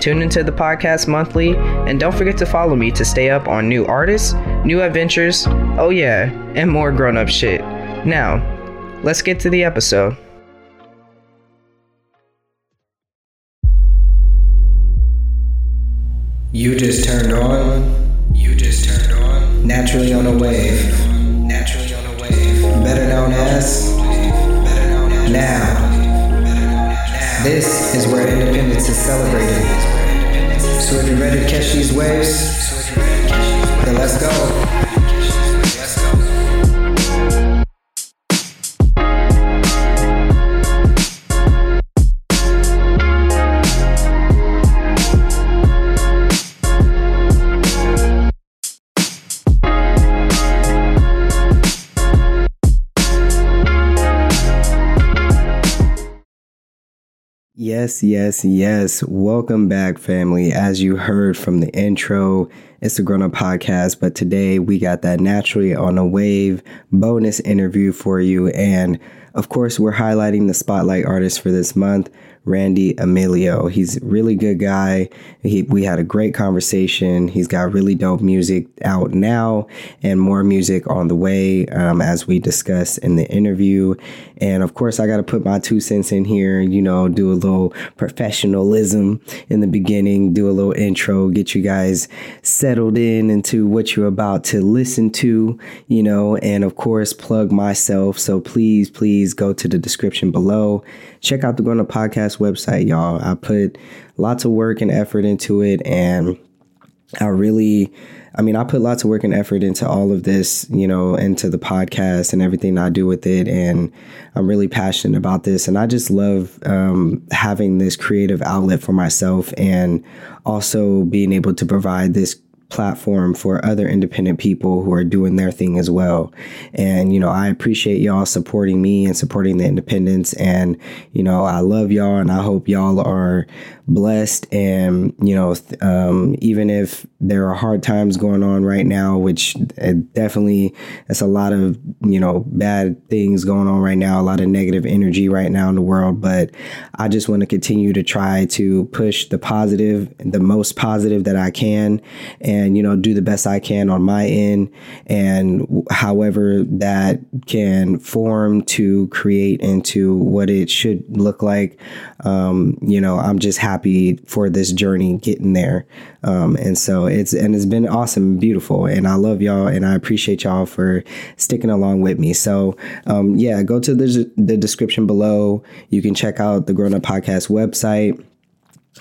Tune into the podcast monthly, and don't forget to follow me to stay up on new artists, new adventures, oh yeah, and more grown up shit. Now, let's get to the episode. You just turned on. You just turned on. Naturally on a wave. Naturally on a wave. Better known as. Better known as. Now. This is where independence is celebrated. So if you're ready to catch these waves, then let's go. Yes, yes, yes. Welcome back, family. As you heard from the intro, it's the Grown Up Podcast, but today we got that naturally on a wave bonus interview for you. And of course, we're highlighting the spotlight artist for this month. Randy Emillio. He's a really good guy. He, we had a great conversation. He's got really dope music out now and more music on the way, um, as we discussed in the interview. And of course, I got to put my two cents in here, you know, do a little professionalism in the beginning, do a little intro, get you guys settled in into what you're about to listen to, you know, and of course, plug myself. So please, please go to the description below check out the Grown Up Podcast website, y'all. I put lots of work and effort into it, and I really, I mean, I put lots of work and effort into all of this, you know, into the podcast and everything I do with it. And I'm really passionate about this. And I just love um, having this creative outlet for myself and also being able to provide this platform for other independent people who are doing their thing as well. And, you know, I appreciate y'all supporting me and supporting the independents. And, you know, I love y'all and I hope y'all are blessed. And, you know, um, even if there are hard times going on right now, which definitely it's a lot of, you know, bad things going on right now, a lot of negative energy right now in the world. But I just want to continue to try to push the positive, the most positive that I can. And and you know do the best I can on my end and however that can form to create into what it should look like um, you know I'm just happy for this journey getting there. Um, and so it's and it's been awesome beautiful. And I love y'all and I appreciate y'all for sticking along with me. So um, yeah go to the, the description below. You can check out the grown up podcast website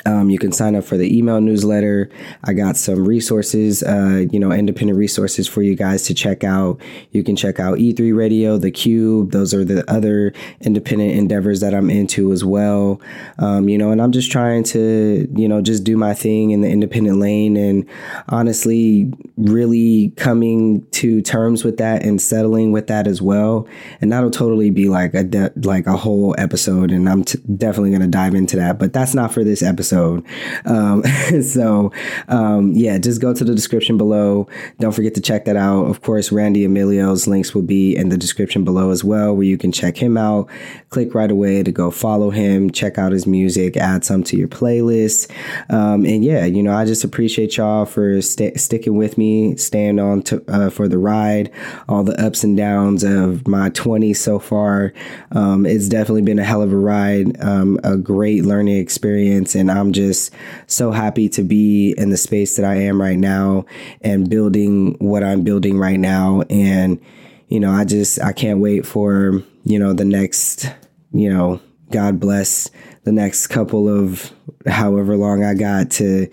um, you can sign up for the email newsletter. I got some resources, uh, you know, independent resources for you guys to check out. You can check out E3 Radio, The Cube. Those are the other independent endeavors that I'm into as well. Um, you know, and I'm just trying to, you know, just do my thing in the independent lane and honestly, really coming to terms with that and settling with that as well. And that'll totally be like a de- like a whole episode, and I'm t- definitely going to dive into that. But that's not for this episode episode. Um, so, um, yeah, just go to the description below. Don't forget to check that out. Of course, Randy Emillio's links will be in the description below as well, where you can check him out. Click right away to go follow him, check out his music, add some to your playlist. Um, and yeah, you know, I just appreciate y'all for st- sticking with me, staying on to, uh, for the ride, all the ups and downs of my 20s so far. Um, it's definitely been a hell of a ride, um, a great learning experience, and I'm just so happy to be in the space that I am right now and building what I'm building right now. And, you know, I just, I can't wait for, you know, the next, you know, God bless the next couple of however long I got to,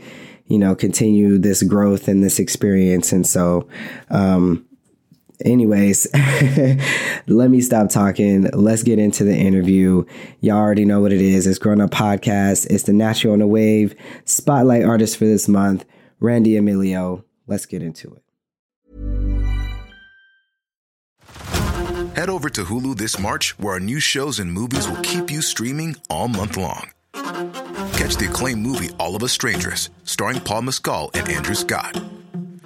you know, continue this growth and this experience. And so, um, anyways, let me stop talking. Let's get into the interview. Y'all already know what it is. It's Grown Up Podcast. It's the Natural on the Wave spotlight artist for this month, Randy Emillio. Let's get into it. Head over to Hulu this March, where our new shows and movies will keep you streaming all month long. Catch the acclaimed movie All of Us Strangers, starring Paul Mescal and Andrew Scott.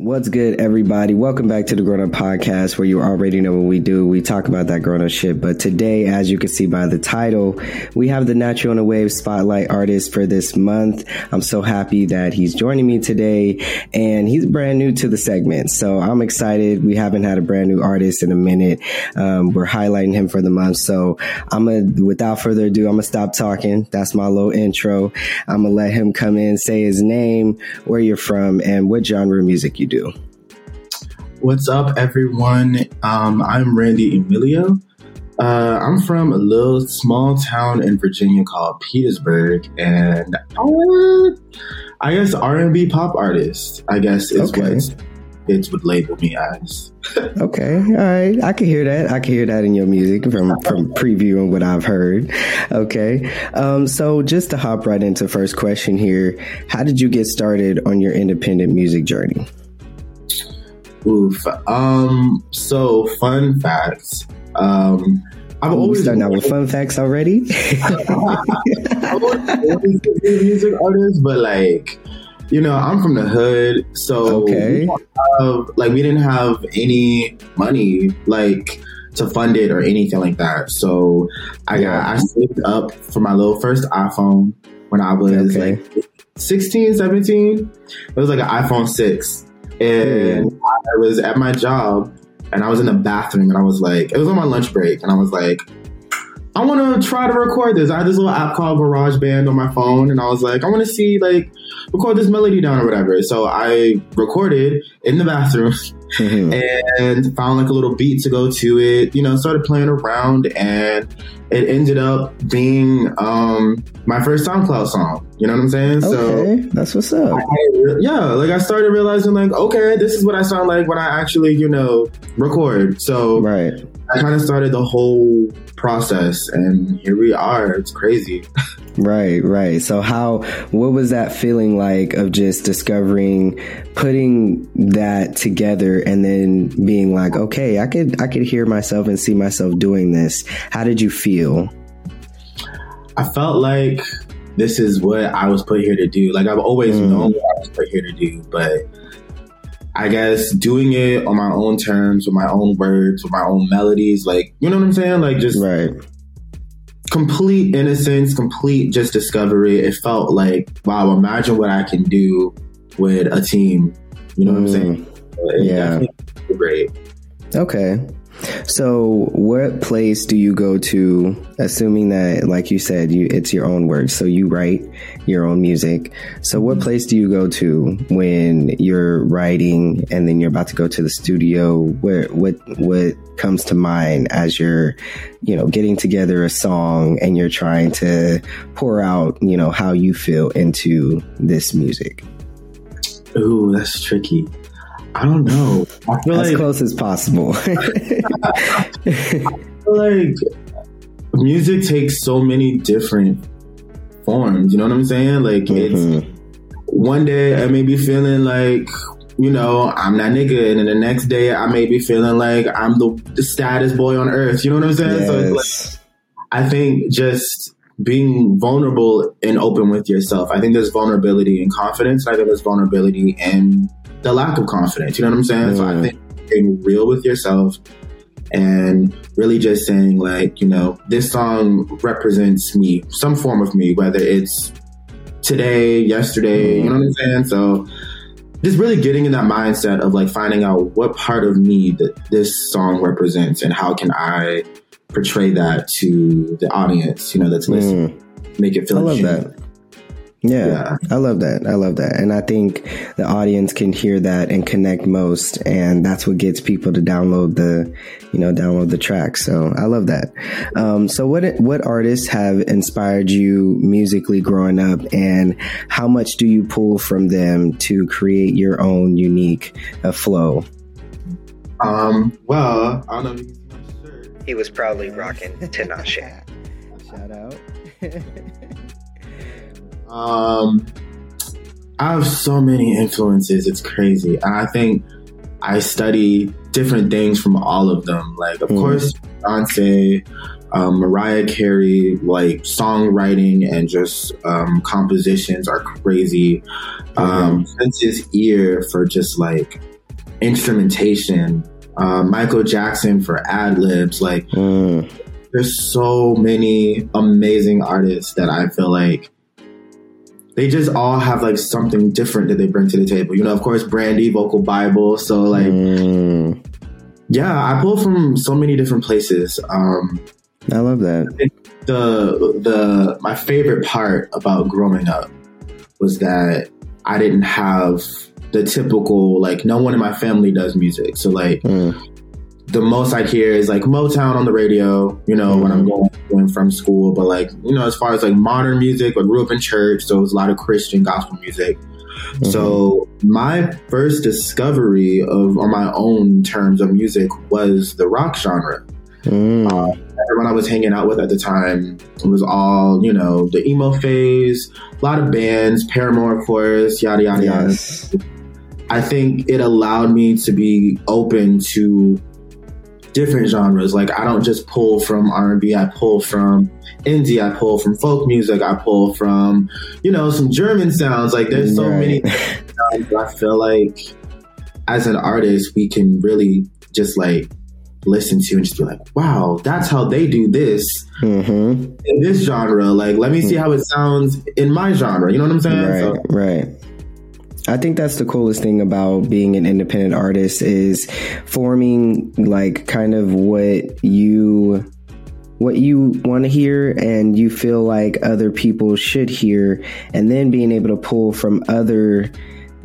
What's good, everybody? Welcome back to the Grown Up Podcast, where you already know what we do. We talk about that grown up shit. But today, as you can see by the title, we have the Natural on the Wave Spotlight artist for this month. I'm so happy that he's joining me today, and he's brand new to the segment. So I'm excited. We haven't had a brand new artist in a minute. Um, we're highlighting him for the month. So I'm gonna, without further ado, I'm gonna stop talking. That's my little intro. I'm gonna let him come in, say his name, where you're from, and what genre of music you do. What's up, everyone? Um, I'm Randy Emillio. Uh, I'm from a little small town in Virginia called Petersburg, and uh, I guess R&B pop artist. I guess is Okay. what kids would label me as. Okay, all right. I can hear that. I can hear that in your music from from previewing what I've heard. Okay, um, so just to hop right into first question here, how did you get started on your independent music journey? Oof. Um. So, fun facts. Um, I've always starting out with fun facts already. I've always wanted a music artist, but like, you know, I'm from the hood, so Okay. we have, like we didn't have any money like to fund it or anything like that. So I got I saved up for my little first iPhone when I was Okay. like 16, 17. It was like an iPhone 6. And mm. I was at my job and I was in the bathroom and I was like, it was on my lunch break and I was like, I want to try to record this. I had this little app called GarageBand on my phone, and I was like, I want to see like record this melody down or whatever. So I recorded in the bathroom Mhm. and found like a little beat to go to it. You know, started playing around, and it ended up being um, my first SoundCloud song. You know what I'm saying? So that's what's up. yeah, like I started realizing like, okay, this is what I sound like when I actually, you know, record. So Right. I kind of started the whole process, and here we are. It's crazy. Right, right. So how what was that feeling like of just discovering putting that together and then being like, okay, I could I could hear myself and see myself doing this. How did you feel? I felt like this is what I was put here to do. Like I've always Mm. known what I was put here to do, but I guess doing it on my own terms, with my own words, with my own melodies, like you know what I'm saying? Like just Right. complete innocence, complete just discovery. It felt like, wow, imagine what I can do with a team. You know what I'm Mm. saying? It Yeah. great. Okay. So, what place do you go to? Assuming that, like you said, you it's your own work, so you write your own music. So, what mm-hmm. place do you go to when you're writing, and then you're about to go to the studio? Where what what comes to mind as you're, you know, getting together a song and you're trying to pour out, you know, how you feel into this music Ooh, that's tricky. I don't know. I feel as like close as possible. I feel like music takes so many different forms. You know what I'm saying? Like it's Mhm. one day I may be feeling like you know I'm that nigga, and then the next day I may be feeling like I'm the, the saddest boy on earth. You know what I'm saying? So it's like Yes. I think just being vulnerable and open with yourself. I think there's vulnerability and confidence. I think there's vulnerability and the lack of confidence. You know what I'm saying? So I think being real with yourself and really just saying like, you know, this song represents me, some form of me, whether it's today, yesterday, you know what I'm saying? So just really getting in that mindset of like finding out what part of me that this song represents and how can I portray that to the audience, you know, that's listening, Mm. make it feel I love genuine. that. Yeah, yeah, I love that. I love that. And I think the audience can hear that and connect most. And that's what gets people to download the, you know, download the track. So I love that. Um, so what, what artists have inspired you musically growing up and how much do you pull from them to create your own unique uh, flow? Um, well, I don't know He was proudly rocking Tinashe. Shout out. Um, I have so many influences. It's crazy. I think I study different things from all of them. Like, of mm. course, Beyonce, um, Mariah Carey, like songwriting and just um, compositions are crazy. Um, Prince's ear for just like instrumentation. Uh, Michael Jackson for ad libs. Like, mm. there's so many amazing artists that I feel like they just all have like something different that they bring to the table. You know, of course, Brandy, vocal Bible. So like, mm. yeah, I pull from so many different places. Um, I love that. The the my favorite part about growing up was that I didn't have the typical like no one in my family does music. So like mm the most I hear is like Motown on the radio, you know, mm-hmm. when I'm mm-hmm. going, going from school. But like, you know, as far as like modern music, I grew up in church, so it was a lot of Christian gospel music. Mm-hmm. So my first discovery of on my own terms of music was the rock genre. Mm. Uh, everyone I was hanging out with at the time it was all, you know, the emo phase, a lot of bands, Paramore, of course, yada yada yes. yada. I think it allowed me to be open to different genres. Like I don't just pull from R and B. I pull from indie. I pull from folk music. I pull from you know some German sounds. Like there's so right. many. I feel like as an artist, we can really just like listen to and just be like, wow, that's how they do this mm-hmm. in this genre. Like, let me see how it sounds in my genre. You know what I'm saying? Right, so, right. I think that's the coolest thing about being an independent artist is forming like kind of what you what you want to hear and you feel like other people should hear and then being able to pull from other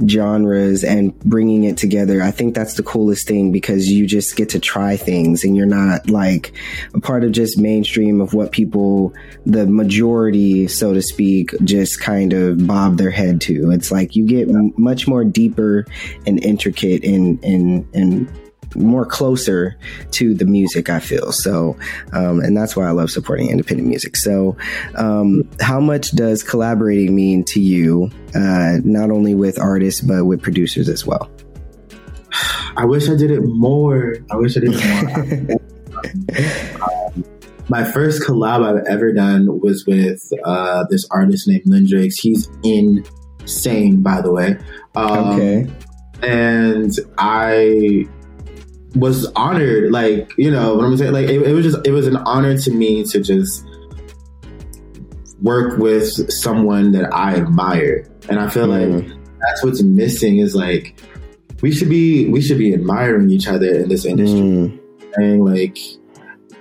genres and bringing it together. I think that's the coolest thing because you just get to try things and you're not like a part of just mainstream of what people, the majority, so to speak, just kind of bob their head to. It's like you get much more deeper and intricate in, in, in more closer to the music I feel. So, um, and that's why I love supporting independent music. So, um, how much does collaborating mean to you, uh, not only with artists, but with producers as well? I wish I did it more. I wish I did it more. um, my first collab I've ever done was with uh, this artist named Lindrix. He's insane, by the way. Um, okay. And I was honored. Like, you know what I'm saying? Like, it, it, was just, it was an honor to me to just work with someone that I admire. And I feel mm. like that's what's missing is like, we should be, we should be admiring each other in this industry. Mm. And like,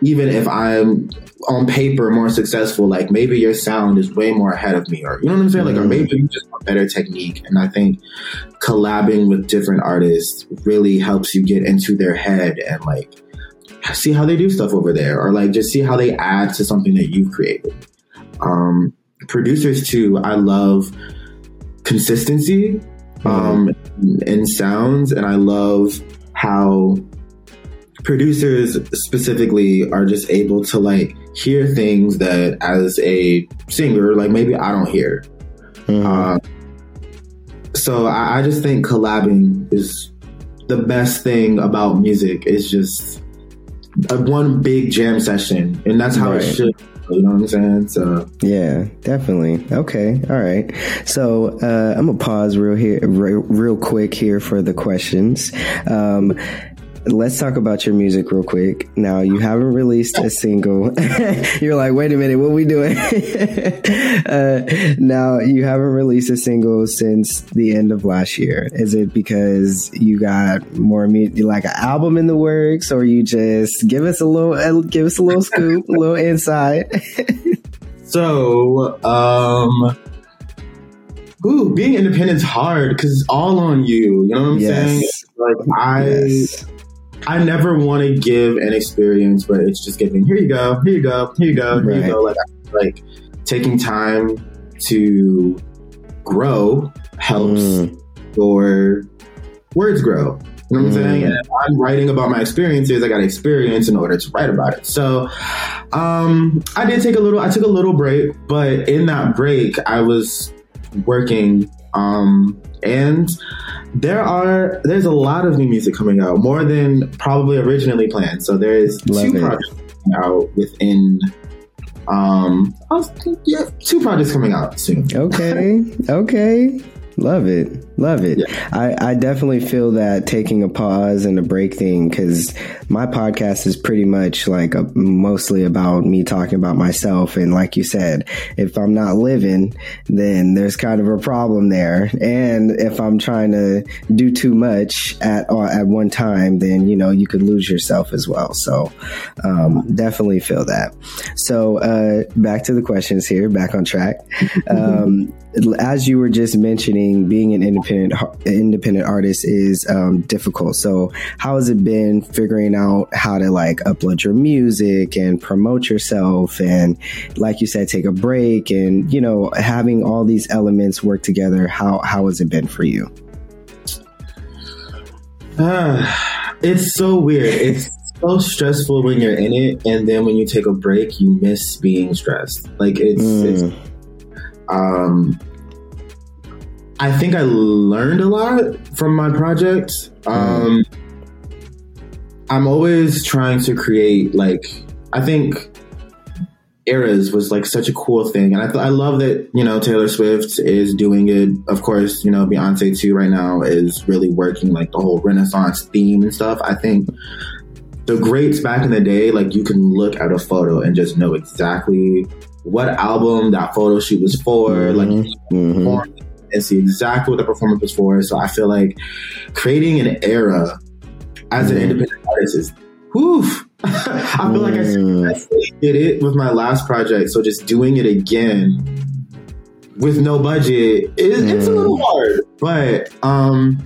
even if I'm on paper more successful, like maybe your sound is way more ahead of me, or you know what I'm saying? Like, or maybe you just have better technique. And I think collabing with different artists really helps you get into their head and like see how they do stuff over there, or like just see how they add to something that you've created. Um, producers too, I love consistency mm-hmm. um, in sounds, and I love how producers specifically are just able to like hear things that as a singer, like maybe I don't hear. Mm-hmm. Uh, so I, I, just think collabing is the best thing about music. It's just a, one big jam session, and that's how right. it should. You know what I'm saying? So yeah, definitely. Okay, all right. So uh, I'm gonna pause real here, real, real quick here for the questions. Um, let's talk about your music real quick. Now, you haven't released a single. You're like, wait a minute, what are we doing? uh, now, you haven't released a single since the end of last year. Is it because you got more music, like an album in the works, or you just give us a little, uh, give us a little scoop, a little insight? so, um, ooh, being independent is hard because it's all on you. You know what I'm Yes. saying? Like I, Yes. I never want to give an experience where it's just giving. Here you go. Here you go. Here you go. Here Right. you go. Like like taking time to grow helps Mm. your words grow. You know what I'm Mm. saying? And I'm writing about my experiences, I got experience in order to write about it. So um, I did take a little I took a little break, but in that break I was working um, and there are there's a lot of new music coming out, more than probably originally planned. So there's Love two it. projects coming out within um I was, yeah, two projects coming out soon. Okay. Okay. Love it. Love it. I, I definitely feel that taking a pause and a break thing because my podcast is pretty much like a, mostly about me talking about myself. And like you said, if I'm not living, then there's kind of a problem there. And if I'm trying to do too much at uh, at one time, then you know you could lose yourself as well. So um, definitely feel that. So uh, back to the questions here. Back on track. Um, as you were just mentioning, being an independent independent artist is um, difficult. So, how has it been figuring out how to like upload your music and promote yourself, and like you said, take a break, and you know, having all these elements work together? How how has it been for you? Ah, it's so weird. It's so stressful when you're in it, and then when you take a break, you miss being stressed. Like it's, Mm. it's um, I think I learned a lot from my project. Um, I'm always trying to create like I think eras was like such a cool thing, and I th- I love that you know Taylor Swift is doing it. Of course, you know Beyonce too right now is really working like the whole Renaissance theme and stuff. I think the greats back in the day, like you can look at a photo and just know exactly what album that photo shoot was for, like Mhm. And see exactly what the performance was for. So I feel like creating an era as an Mhm. independent artist is whew. I feel like I Mm. successfully did it with my last project. So just doing it again with no budget is it's a Mm. little hard. But um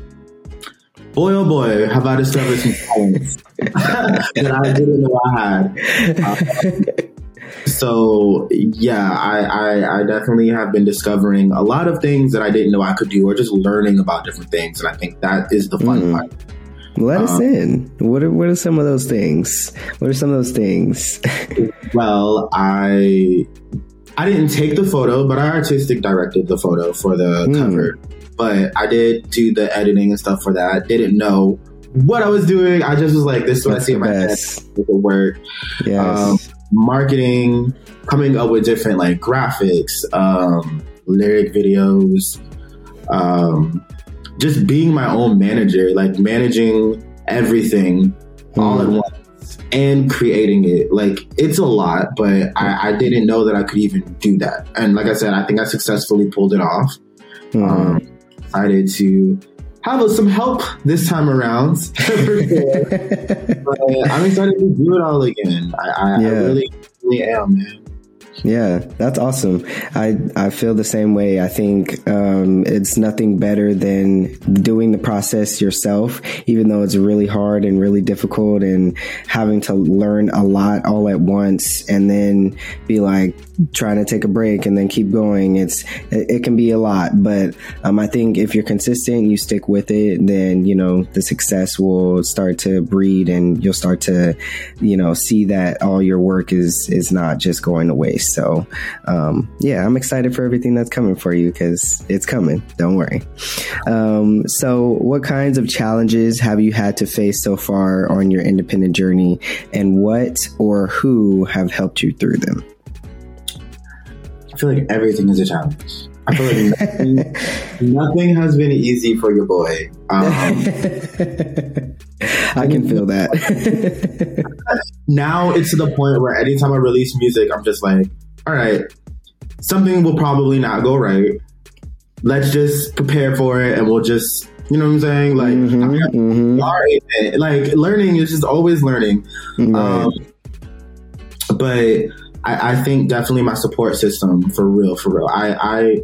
boy oh boy have I discovered some talents that I didn't know I had. So yeah, I, I I definitely have been discovering a lot of things that I didn't know I could do, or just learning about different things, and I think that is the fun Mm. part. Let us Uh, in. What are what are some of those things? What are some of those things? Well, I I didn't take the photo, but I artistic directed the photo for the Hmm. cover. But I did do the editing and stuff for that. Didn't know what I was doing. I just was like, this is what That's I see in the my head. best. It would work. Yes. Um, marketing, coming up with different like graphics, um, lyric videos, um, just being my own manager, like managing everything all at Mm. once and creating it. Like it's a lot, but I, I didn't know that I could even do that. And like I said, I think I successfully pulled it off. Mhm. Um, excited to have some help this time around. But uh, I'm excited to do it all again. I, I, I really, really am, man. Yeah, that's awesome. I I feel the same way. I think um, it's nothing better than doing the process yourself, even though it's really hard and really difficult, and having to learn a lot all at once, and then be like trying to take a break and then keep going. It's it, it can be a lot, but um, I think if you're consistent, you stick with it, then you know the success will start to breed, and you'll start to you know see that all your work is is not just going to waste. So um, yeah, I'm excited for everything that's coming for you because it's coming. Don't worry. Um, so, what kinds of challenges have you had to face so far on your independent journey, and what or who have helped you through them? I feel like everything is a challenge. I feel like nothing, nothing has been easy for your boy. Um, I can feel that. now it's to the point where anytime I release music, I'm just like, all right, something will probably not go right. Let's just prepare for it and we'll just, you know what I'm saying? Like, Mhm, mhm. all right, like learning is just always learning. Um, but I, I think definitely my support system for real, for real. I, I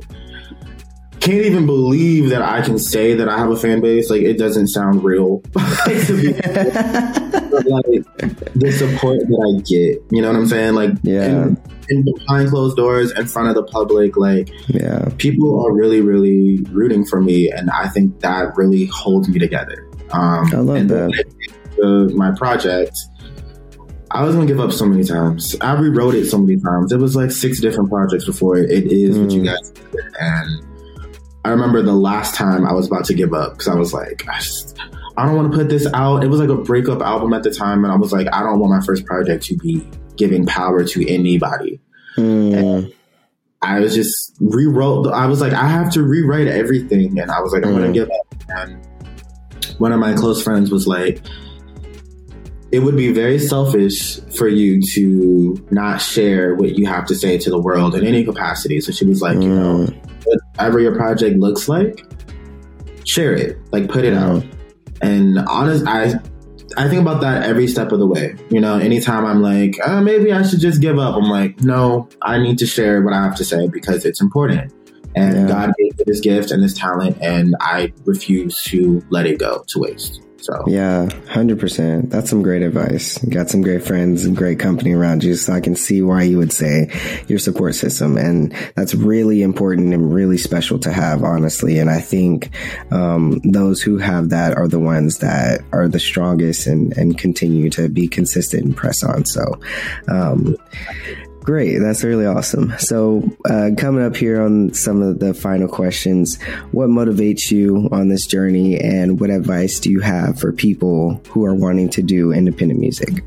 can't even believe that I can say that I have a fan base. Like it doesn't sound real. but like the support that I get, you know what I'm saying? Like Yeah. in, in behind closed doors, in front of the public, like yeah. people are really, really rooting for me, and I think that really holds me together. Um, I love that. The, my project, I was gonna give up so many times. I rewrote it so many times. It was like six different projects before it, it is what you Mm. guys did. And I remember the last time I was about to give up because I was like, I, just, I don't want to put this out. It was like a breakup album at the time, and I was like, I don't want my first project to be giving power to anybody. Mm, I was just rewrote. I was like, I have to rewrite everything, and I was like, I'm gonna Mhm. give up. And one of my close friends was like, it would be very selfish for you to not share what you have to say to the world in any capacity. So she was like, you know, mm, whatever your project looks like, share it, like put it Yeah. out. And honest, I I think about that every step of the way. You know, anytime I'm like, uh, maybe I should just give up. I'm like, no, I need to share what I have to say because it's important. And Yeah. God gave me this gift and this talent, and I refuse to let it go to waste. So yeah, hundred percent. That's some great advice. Got some great friends and great company around you, so I can see why you would say your support system, and that's really important and really special to have, honestly. And I think um, those who have that are the ones that are the strongest and and continue to be consistent and press on. So, um, Great. That's really awesome. So, uh, coming up here on some of the final questions, what motivates you on this journey and what advice do you have for people who are wanting to do independent music?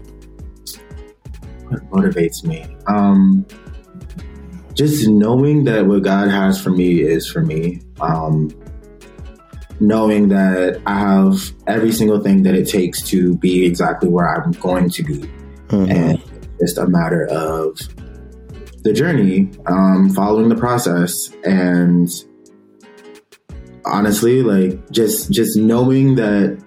what motivates me? Um, just knowing that what God has for me is for me. Um, knowing that I have every single thing that it takes to be exactly where I'm going to be. Mhm. And it's just a matter of the journey, um, following the process, and honestly, like just just knowing that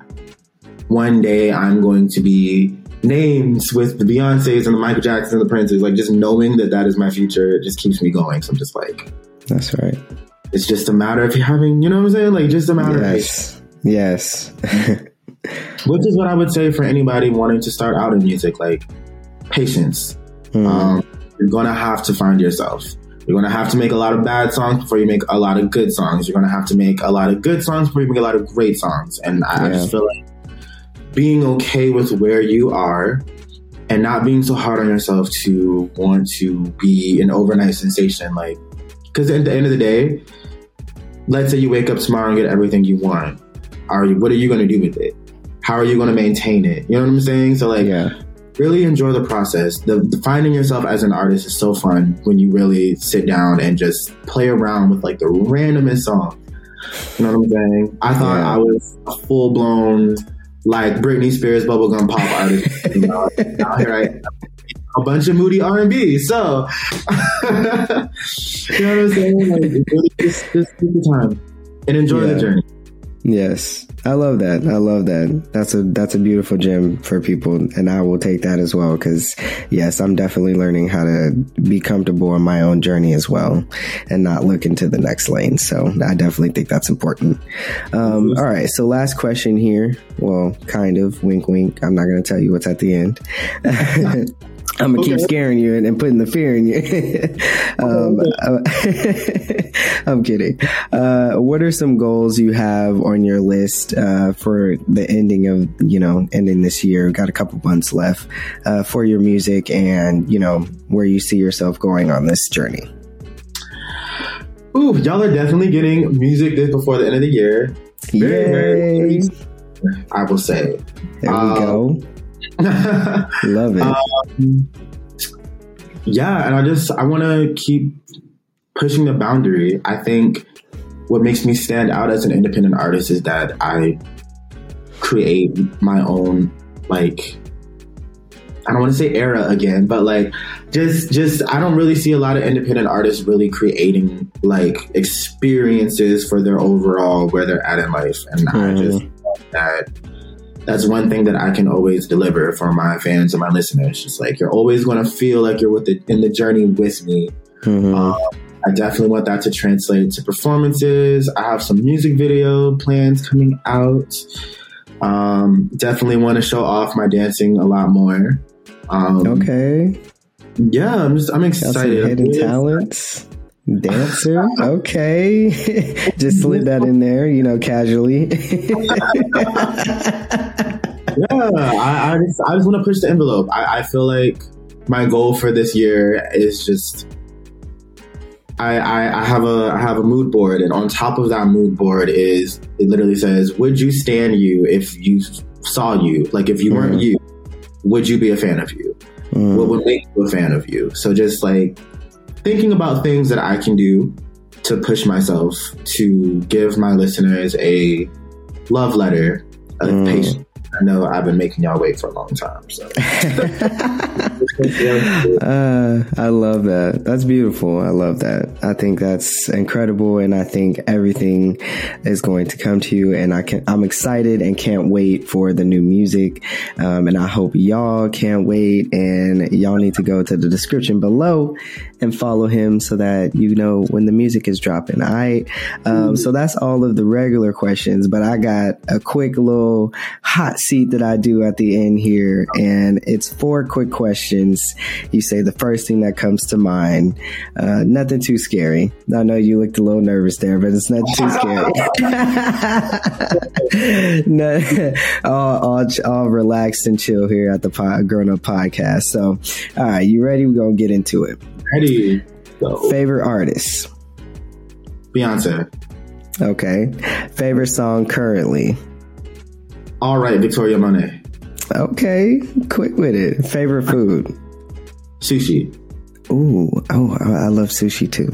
one day I'm going to be named with the Beyonces and the Michael Jacksons and the Princes. Like just knowing that that is my future, it just keeps me going. So I'm just like, That's right. it's just a matter of having, you know what I'm saying? Like just a matter of Yes. Yes. which is what I would say for anybody wanting to start out in music, like patience. Mm, Um, you're gonna have to find yourself. You're gonna have to make a lot of bad songs before you make a lot of good songs. You're gonna have to make a lot of good songs before you make a lot of great songs. And I, I just feel like being okay with where you are and not being so hard on yourself to want to be an overnight sensation. Like, because at the end of the day, let's say you wake up tomorrow and get everything you want. Are you? What are you gonna do with it? How are you gonna maintain it? You know what I'm saying? So like, yeah. Really enjoy the process. The, the finding yourself as an artist is so fun when you really sit down and just play around with like the randomest song. You know what I'm saying? I thought Yeah. I was a full blown like Britney Spears bubblegum pop artist. You know, now here I am, a bunch of moody R and B. So you know what I'm saying? Like, really just, just take your time and enjoy Yeah. the journey. Yes, I love that. I love that. That's a that's a beautiful gem for people, and I will take that as well. Because yes, I'm definitely learning how to be comfortable on my own journey as well, and not look into the next lane. So I definitely think that's important. Um, all right, so last question here. Well, kind of wink, wink. I'm not going to tell you what's at the end. I'm gonna keep scaring you and, and putting the fear in you. um, I'm kidding. Uh, what are some goals you have on your list uh, for the ending of you know ending this year? We've got a couple months left uh, for your music, and you know where you see yourself going on this journey. Ooh, y'all are definitely getting music this before the end of the year. Very, very Yay! I will say. There we Um, go. Love it. Um, yeah, and I just I want to keep pushing the boundary. I think what makes me stand out as an independent artist is that I create my own like I don't want to say era again, but like just just I don't really see a lot of independent artists really creating like experiences for their overall where they're at in life, and I Mhm. just that that's one thing that I can always deliver for my fans and my listeners. Just like you're always going to feel like you're with the, in the journey with me. Mhm. Um, I definitely want that to translate to performances. I have some music video plans coming out. Um, definitely want to show off my dancing a lot more. Um, okay. Yeah, I'm just I'm excited. hidden talents. Dancer. Okay. Just slid that in there, you know, casually. Yeah, I, I just I just want to push the envelope. I, I feel like my goal for this year is just I, I I have a I have a mood board, and on top of that mood board is it literally says, "Would you stand you if you saw you? Like if you weren't Mhm. you, would you be a fan of you? Mm. What would make you a fan of you?" So just like thinking about things that I can do to push myself to give my listeners a love letter of Mm. patience. I know I've been making y'all wait for a long time. So uh, I love that. That's beautiful. I love that. I think that's incredible, and I think everything is going to come to you. And I can, I'm excited and can't wait for the new music. Um, and I hope y'all can't wait. And y'all need to go to the description below and follow him so that you know when the music is dropping. All right. Um, so that's all of the regular questions, but I got a quick little hot seat that I do at the end here, and it's four quick questions. You say the first thing that comes to mind. Uh, nothing too scary. I know you looked a little nervous there, but it's nothing too scary. no, all, all, all relaxed and chill here at the pod, Grown Up Podcast. So, all right, you ready? We're gonna get into it. ready. So Favorite artist? Beyonce. Okay. Favorite song currently? All right, Victoria Monet. Okay, quick with it. Favorite food? Sushi. Ooh, oh, I love sushi too.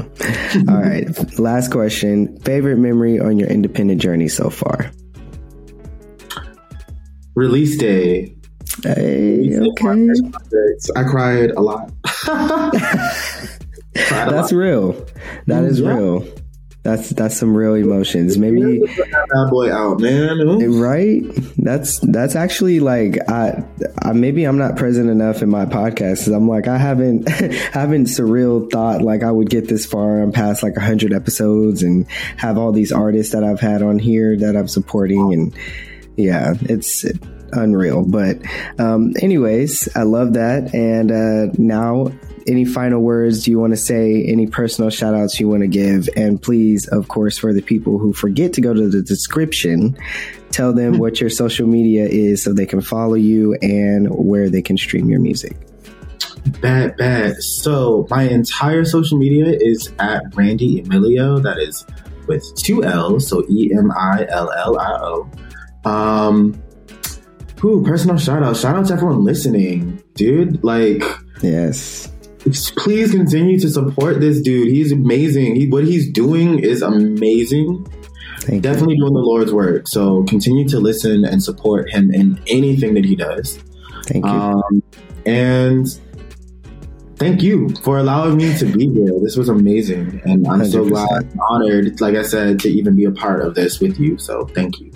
All right, last question. Favorite memory on your independent journey so far? Release day. Hey, okay. I cried a lot. cried a That's lot. real. That is Yeah. real. That's that's some real emotions. Maybe that boy out, man. Right. That's that's actually like I, I maybe I'm not present enough in my podcast 'cause I'm like I haven't haven't surreal thought like I would get this far. I'm past like hundred episodes and have all these artists that I've had on here that I'm supporting and yeah, it's unreal. But um, anyways, I love that. And uh, now, any final words do you want to say? Any personal shout outs you want to give? And please, of course, for the people who forget to go to the description, tell them what your social media is so they can follow you and where they can stream your music. Bad, bad. So my entire social media is at Randy Emillio. That is with two L's, so E M I L L I O. Um, who personal shout out? Shout out to everyone listening, dude. Like, Yes. please continue to support this dude. He's amazing. He, what he's doing is amazing. Thank Definitely doing the Lord's work. So continue to listen and support him in anything that he does. Thank you. Um, and thank you for allowing me to be here. This was amazing. And I'm so 100%. glad, and honored, like I said, to even be a part of this with you. So thank you.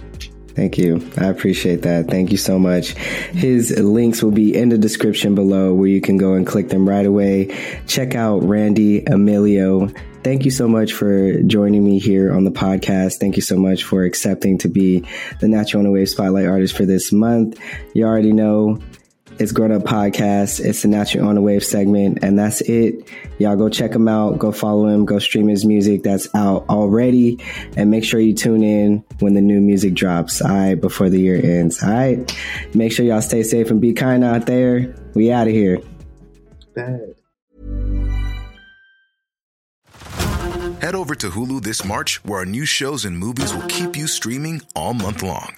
Thank you. I appreciate that. Thank you so much. His links will be in the description below where you can go and click them right away. Check out Randy Emillio. Thank you so much for joining me here on the podcast. Thank you so much for accepting to be the Natural on the Wave Spotlight Artist for this month. You already know it's Grown Up Podcast. It's the Natural on the Wave segment, and that's it. Y'all go check him out. Go follow him. Go stream his music that's out already, and make sure you tune in when the new music drops. All right, before the year ends. All right, make sure y'all stay safe and be kind out there. We out of here. Bad. Head over to Hulu this March, where our new shows and movies will keep you streaming all month long.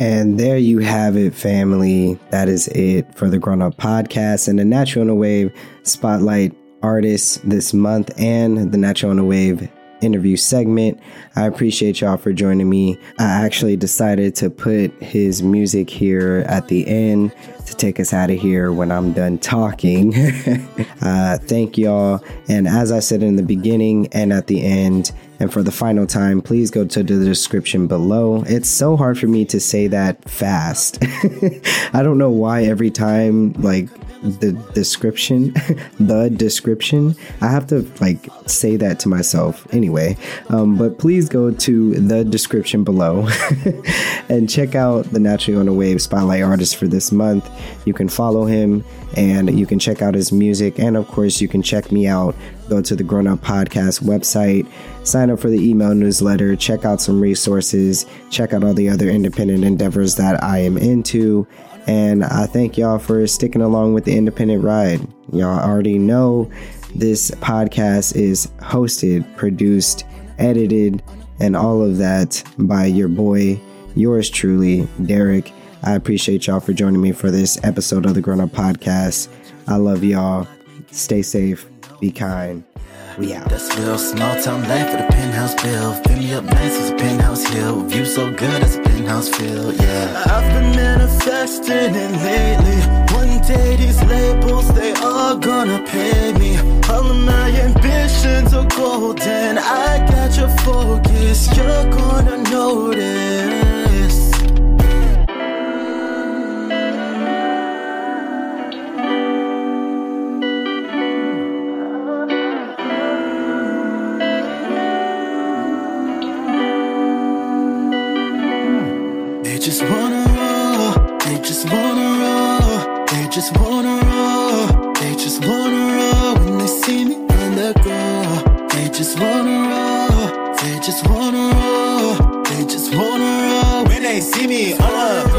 And there you have it, family. That is it for the Grown Up Podcast and the Natural on a Wave Spotlight artists this month and the Natural on a Wave interview segment. I appreciate y'all for joining me. I actually decided to put his music here at the end to take us out of here when I'm done talking. uh, thank y'all. And as I said in the beginning and at the end, and for the final time, please go to the description below. It's so hard for me to say that fast. I don't know why every time, like, the description, the description. I have to like say that to myself anyway. Um, but please go to the description below and check out the Naturally on a Wave Spotlight artist for this month. You can follow him and you can check out his music. And of course, you can check me out. Go to the Grown Up Podcast website, sign up for the email newsletter, check out some resources, check out all the other independent endeavors that I am into and I thank y'all for sticking along with the independent ride. Y'all already know this podcast is hosted, produced, edited, and all of that by your boy, yours truly, Derek. I appreciate y'all for joining me for this episode of the Grown Up Podcast. I love y'all. Stay safe. Be kind. We out. That's real small town life with a penthouse bill. Fill me up nice as a penthouse hill. View so good as a penthouse feel, yeah. I've been manifesting it lately. One day these labels, they are gonna pay me. All of my ambitions are golden. I got your focus, you're gonna notice. Just wanna roll, they just wanna roll when they see me on the go. They just wanna roll, they just wanna roll, they just wanna roll when they see me on the